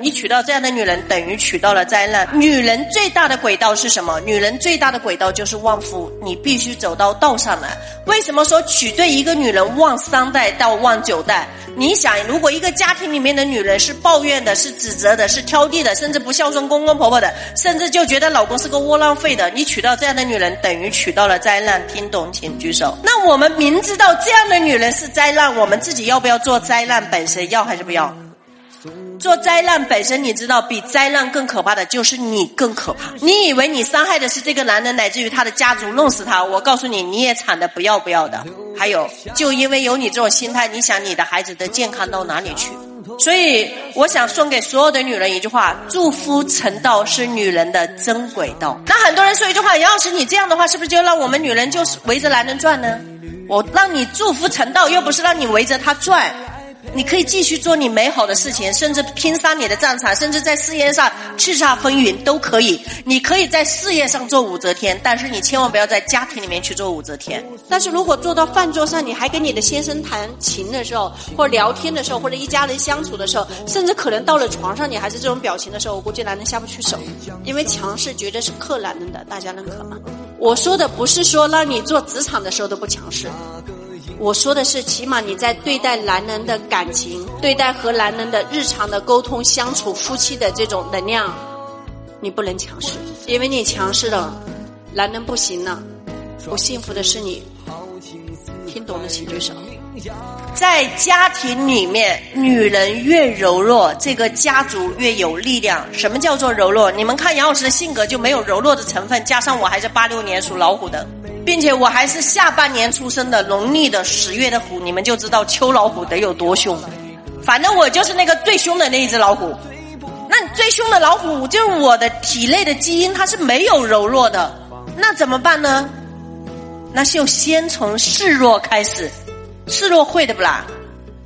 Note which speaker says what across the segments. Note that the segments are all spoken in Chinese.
Speaker 1: 你娶到这样的女人，等于娶到了灾难。女人最大的轨道是什么？女人最大的轨道就是旺夫，你必须走到道上来。为什么说娶对一个女人旺三代到旺九代？你想，如果一个家庭里面的女人是抱怨的、是指责的、是挑剔的，甚至不孝顺公公婆婆的，甚至就觉得老公是个窝囊废的，你娶到这样的女人，等于娶到了灾难。听懂请举手。那我们明知道这样的女人是灾难，我们自己要不要做灾难本身？要还是不要？做灾难本身，你知道比灾难更可怕的就是你更可怕。你以为你伤害的是这个男人，乃至于他的家族，弄死他？我告诉你，你也惨的不要不要的。还有，就因为有你这种心态，你想你的孩子的健康到哪里去？所以，我想送给所有的女人一句话：祝福成道是女人的真轨道。那很多人说一句话：杨老师，你这样的话，是不是就让我们女人就是围着男人转呢？我让你祝福成道，又不是让你围着他转。你可以继续做你美好的事情，甚至拼杀你的战场，甚至在事业上叱咤风云都可以。你可以在事业上做武则天，但是你千万不要在家庭里面去做武则天。
Speaker 2: 但是如果做到饭桌上，你还跟你的先生谈情的时候，或聊天的时候，或者一家人相处的时候，甚至可能到了床上你还是这种表情的时候，我估计男人下不去手，因为强势绝对是克男人的，大家认可吗？我说的不是说让你做职场的时候都不强势。我说的是，起码你在对待男人的感情、对待和男人的日常的沟通、相处、夫妻的这种能量，你不能强势，因为你强势了，男人不行了，不幸福的是你。听懂的请举手。
Speaker 1: 在家庭里面，女人越柔弱，这个家族越有力量。什么叫做柔弱？你们看杨老师的性格就没有柔弱的成分，加上我还是八六年属老虎的。并且我还是下半年出生的农历的十月的虎，你们就知道秋老虎得有多凶。反正我就是那个最凶的那一只老虎。那最凶的老虎就是我的体内的基因，它是没有柔弱的。那怎么办呢？那就先从示弱开始。示弱会的不啦？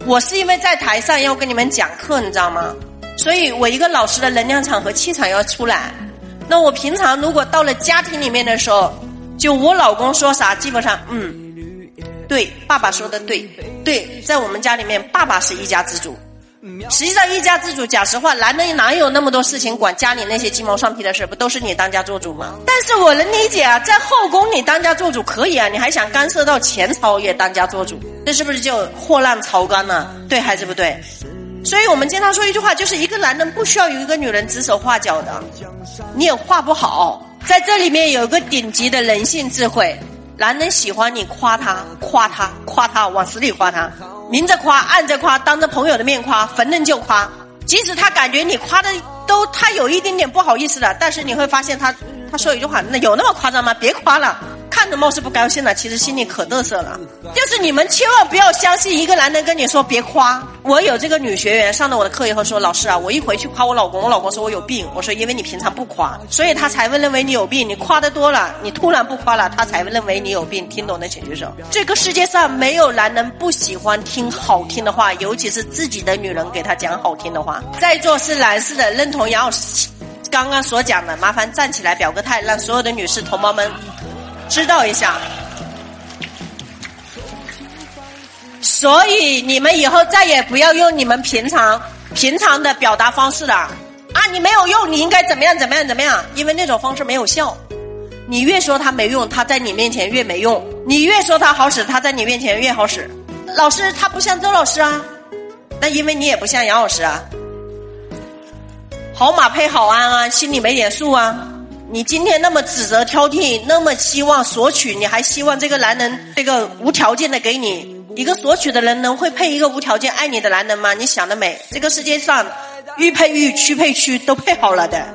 Speaker 1: 我是因为在台上要跟你们讲课，你知道吗？所以我一个老师的能量场和气场要出来。那我平常如果到了家庭里面的时候。就我老公说啥，基本上嗯，对，爸爸说的对，对，在我们家里面，爸爸是一家之主。实际上，一家之主，讲实话，男人哪有那么多事情管家里那些鸡毛蒜皮的事？不都是你当家做主吗？但是我能理解啊，在后宫你当家做主可以啊，你还想干涉到前朝也当家做主，这是不是就祸乱朝纲了？对还是不对？所以我们经常说一句话，就是一个男人不需要有一个女人指手画脚的，你也画不好。在这里面有个顶级的人性智慧，男人喜欢你夸他，夸他，夸他，往死里夸他，明着夸，暗着夸，当着朋友的面夸，逢人就夸。即使他感觉你夸的都他有一点点不好意思了，但是你会发现他他说一句话，那有那么夸张吗？别夸了。看着貌似不高兴了，其实心里可嘚瑟了。就是你们千万不要相信一个男人跟你说别夸。我有这个女学员上了我的课以后说：“老师啊，我一回去夸我老公，我老公说我有病。”我说：“因为你平常不夸，所以他才会认为你有病。你夸的多了，你突然不夸了，他才会认为你有病。”听懂的请举手。这个世界上没有男人不喜欢听好听的话，尤其是自己的女人给他讲好听的话。在座是男士的，认同杨老师刚刚所讲的，麻烦站起来表个态，让所有的女士同胞们。知道一下，所以你们以后再也不要用你们平常平常的表达方式了啊！你没有用，你应该怎么样怎么样怎么样？因为那种方式没有效。你越说他没用，他在你面前越没用；你越说他好使，他在你面前越好使。老师他不像周老师啊，那因为你也不像杨老师啊。好马配好鞍啊，心里没点数啊。你今天那么指责挑剔，那么希望索取，你还希望这个男人这个无条件的给你一个索取的人，能会配一个无条件爱你的男人吗？你想得美！这个世界上，玉配玉，屈配屈，都配好了的。